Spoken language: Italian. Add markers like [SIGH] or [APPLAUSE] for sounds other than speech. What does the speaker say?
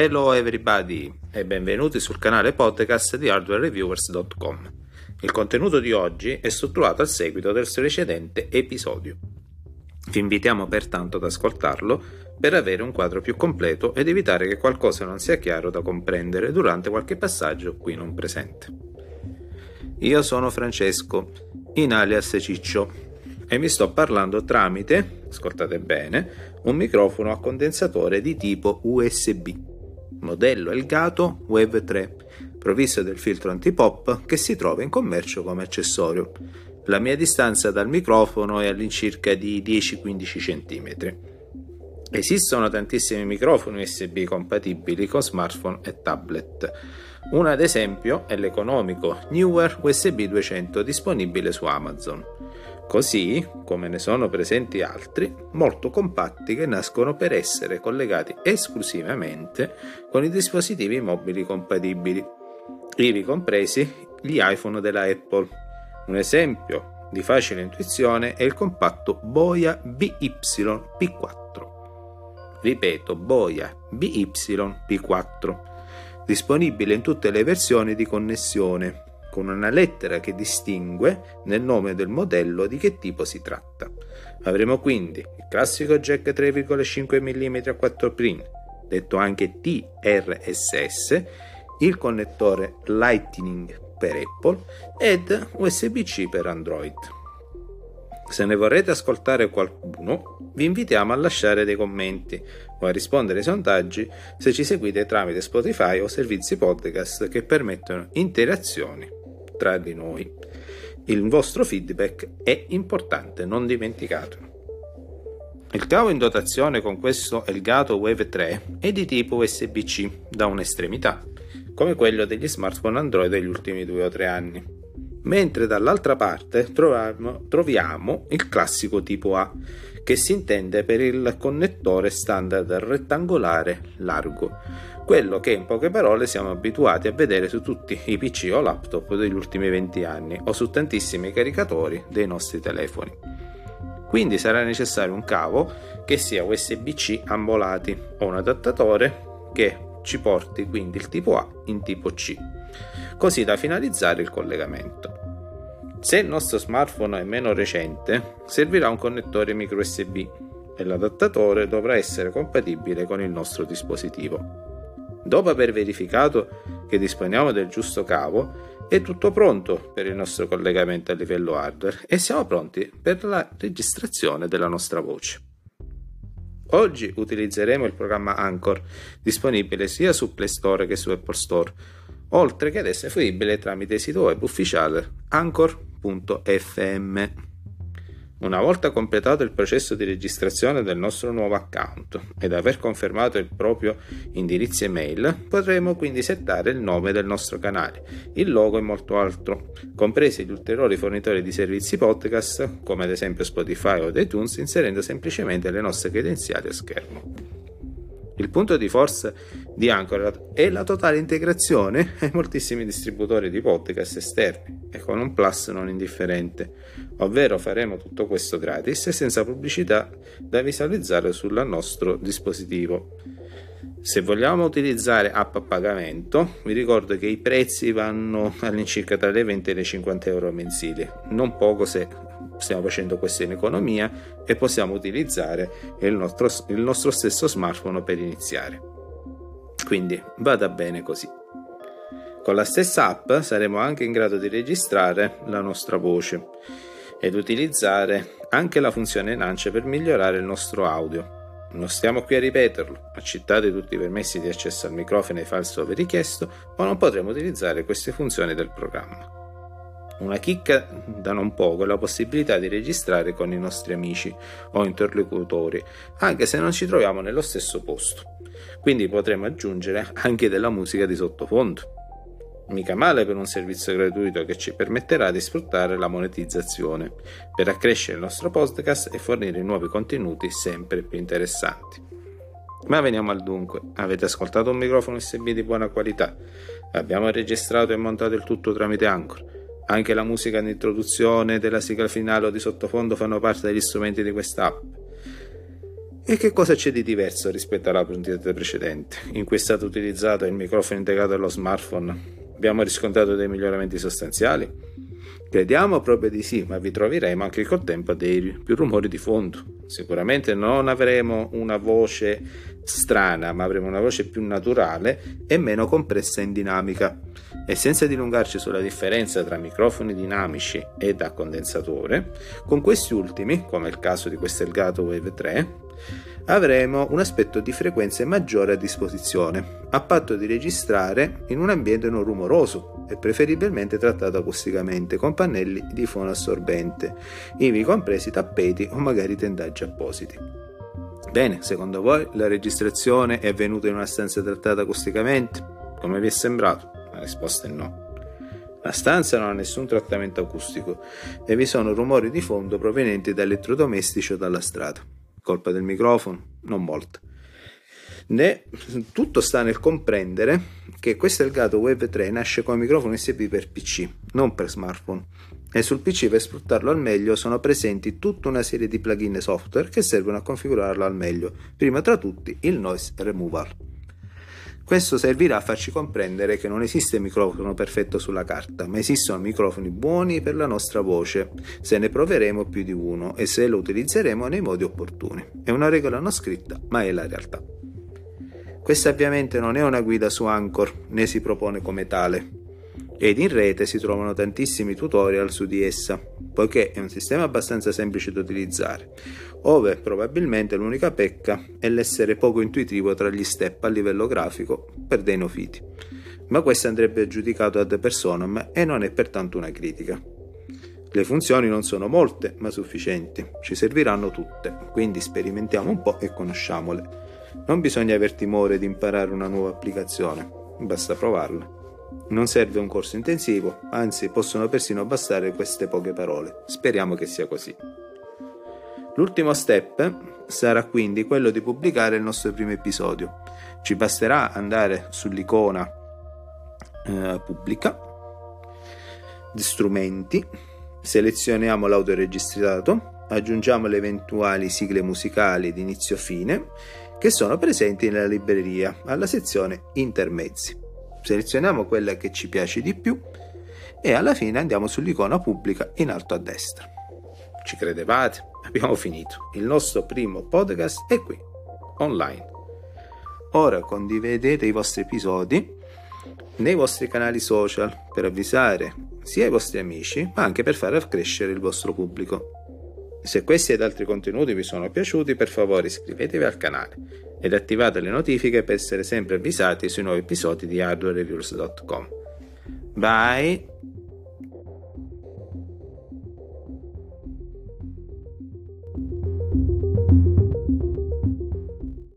Hello everybody e benvenuti sul canale podcast di hardwarereviewers.com. Il contenuto di oggi è strutturato al seguito del precedente episodio. Vi invitiamo pertanto ad ascoltarlo per avere un quadro più completo ed evitare che qualcosa non sia chiaro da comprendere durante qualche passaggio qui non presente. Io sono Francesco, in alias Ciccio, e vi sto parlando tramite, ascoltate bene, un microfono a condensatore di tipo USB, modello Elgato Wave 3, provvisto del filtro antipop che si trova in commercio come accessorio. La mia distanza dal microfono è all'incirca di 10-15 cm. Esistono tantissimi microfoni USB compatibili con smartphone e tablet. Uno ad esempio è l'economico Newer USB 200 disponibile su Amazon. Così come ne sono presenti altri molto compatti che nascono per essere collegati esclusivamente con i dispositivi mobili compatibili, ivi compresi gli iPhone della Apple. Un esempio di facile intuizione è il compatto Boya BY-P4. Ripeto, Boya BY-P4, disponibile in tutte le versioni di connessione con una lettera che distingue nel nome del modello di che tipo si tratta. Avremo quindi il classico jack 3,5 mm a 4 pin, detto anche TRSS, il connettore Lightning per Apple ed USB-C per Android. Se ne vorrete ascoltare qualcuno, vi invitiamo a lasciare dei commenti o a rispondere ai sondaggi se ci seguite tramite Spotify o servizi podcast che permettono interazioni tra di noi. Il vostro feedback è importante, non dimenticatelo. Il cavo in dotazione con questo Elgato Wave 3 è di tipo USB-C da un'estremità, come quello degli smartphone Android degli ultimi due o tre anni, mentre dall'altra parte troviamo, troviamo il classico tipo A, che si intende per il connettore standard rettangolare largo, quello che in poche parole siamo abituati a vedere su tutti i PC o laptop degli ultimi 20 anni o su tantissimi caricatori dei nostri telefoni. Quindi sarà necessario un cavo che sia USB-C ambolati o un adattatore che ci porti quindi il tipo A in tipo C, così da finalizzare il collegamento. Se il nostro smartphone è meno recente, servirà un connettore micro USB e l'adattatore dovrà essere compatibile con il nostro dispositivo. Dopo aver verificato che disponiamo del giusto cavo, è tutto pronto per il nostro collegamento a livello hardware e siamo pronti per la registrazione della nostra voce. Oggi utilizzeremo il programma Anchor, disponibile sia su Play Store che su Apple Store, oltre che ad essere fruibile tramite il sito web ufficiale anchor.fm. Una volta completato il processo di registrazione del nostro nuovo account ed aver confermato il proprio indirizzo email, potremo quindi settare il nome del nostro canale, il logo e molto altro, compresi gli ulteriori fornitori di servizi podcast, come ad esempio Spotify o iTunes, inserendo semplicemente le nostre credenziali a schermo. Il punto di forza di Anchor è la totale integrazione [LAUGHS] ai moltissimi distributori di podcast esterni e con un plus non indifferente, ovvero faremo tutto questo gratis e senza pubblicità da visualizzare sul nostro dispositivo. Se vogliamo utilizzare app a pagamento, vi ricordo che i prezzi vanno all'incirca tra le 20 e le 50 euro mensili, non poco se stiamo facendo questo in economia e possiamo utilizzare il nostro, il nostro stesso smartphone per iniziare. Quindi vada bene così. Con la stessa app saremo anche in grado di registrare la nostra voce ed utilizzare anche la funzione Nance per migliorare il nostro audio. Non stiamo qui a ripeterlo, accettate tutti i permessi di accesso al microfono e ai file dove richiesto o non potremo utilizzare queste funzioni del programma. Una chicca da non poco è la possibilità di registrare con i nostri amici o interlocutori, anche se non ci troviamo nello stesso posto. Quindi potremo aggiungere anche della musica di sottofondo. Mica male per un servizio gratuito che ci permetterà di sfruttare la monetizzazione per accrescere il nostro podcast e fornire nuovi contenuti sempre più interessanti. Ma veniamo al dunque. Avete ascoltato un microfono USB di buona qualità? Abbiamo registrato e montato il tutto tramite Anchor. Anche la musica di introduzione della sigla finale o di sottofondo fanno parte degli strumenti di quest'app. E che cosa c'è di diverso rispetto alla puntata precedente, in cui è stato utilizzato il microfono integrato dello smartphone? Abbiamo riscontrato dei miglioramenti sostanziali? Crediamo proprio di sì, ma vi troveremo anche col tempo dei più rumori di fondo. Sicuramente non avremo una voce strana, ma avremo una voce più naturale e meno compressa in dinamica. E senza dilungarci sulla differenza tra microfoni dinamici e da condensatore, con questi ultimi, come il caso di questo Elgato Wave 3, avremo un aspetto di frequenze maggiore a disposizione, a patto di registrare in un ambiente non rumoroso e preferibilmente trattato acusticamente con pannelli di fono assorbente, ivi compresi tappeti o magari tendaggi appositi. Bene, secondo voi la registrazione è avvenuta in una stanza trattata acusticamente? Come vi è sembrato? La risposta è no. La stanza non ha nessun trattamento acustico e vi sono rumori di fondo provenienti da elettrodomestici o dalla strada colpa del microfono, non molto. Né, tutto sta nel comprendere che questo Elgato Wave 3 nasce come microfono USB per PC, non per smartphone. E sul PC per sfruttarlo al meglio sono presenti tutta una serie di plugin software che servono a configurarlo al meglio, prima tra tutti il Noise Removal. Questo servirà a farci comprendere che non esiste microfono perfetto sulla carta, ma esistono microfoni buoni per la nostra voce, se ne proveremo più di uno e se lo utilizzeremo nei modi opportuni. È una regola non scritta, ma è la realtà. Questa ovviamente non è una guida su Anchor, né si propone come tale ed in rete si trovano tantissimi tutorial su di essa, poiché è un sistema abbastanza semplice da utilizzare, ove probabilmente l'unica pecca è l'essere poco intuitivo tra gli step a livello grafico per dei neofiti. Ma questo andrebbe giudicato ad personam e non è pertanto una critica. Le funzioni non sono molte, ma sufficienti, ci serviranno tutte, quindi sperimentiamo un po' e conosciamole. Non bisogna aver timore di imparare una nuova applicazione, basta provarla. Non serve un corso intensivo, anzi possono persino bastare queste poche parole. Speriamo che sia così. L'ultimo step sarà quindi quello di pubblicare il nostro primo episodio. Ci basterà andare sull'icona eh, pubblica di strumenti, selezioniamo l'audio registrato, aggiungiamo le eventuali sigle musicali di inizio fine che sono presenti nella libreria alla sezione intermezzi selezioniamo quella che ci piace di più e alla fine andiamo sull'icona pubblica in alto a destra. Ci credevate? Abbiamo finito. Il nostro primo podcast è qui, online. Ora condividete i vostri episodi nei vostri canali social per avvisare sia i vostri amici ma anche per far crescere il vostro pubblico. Se questi ed altri contenuti vi sono piaciuti, per favore iscrivetevi al canale ed attivate le notifiche per essere sempre avvisati sui nuovi episodi di hardwarereviews.com. Bye!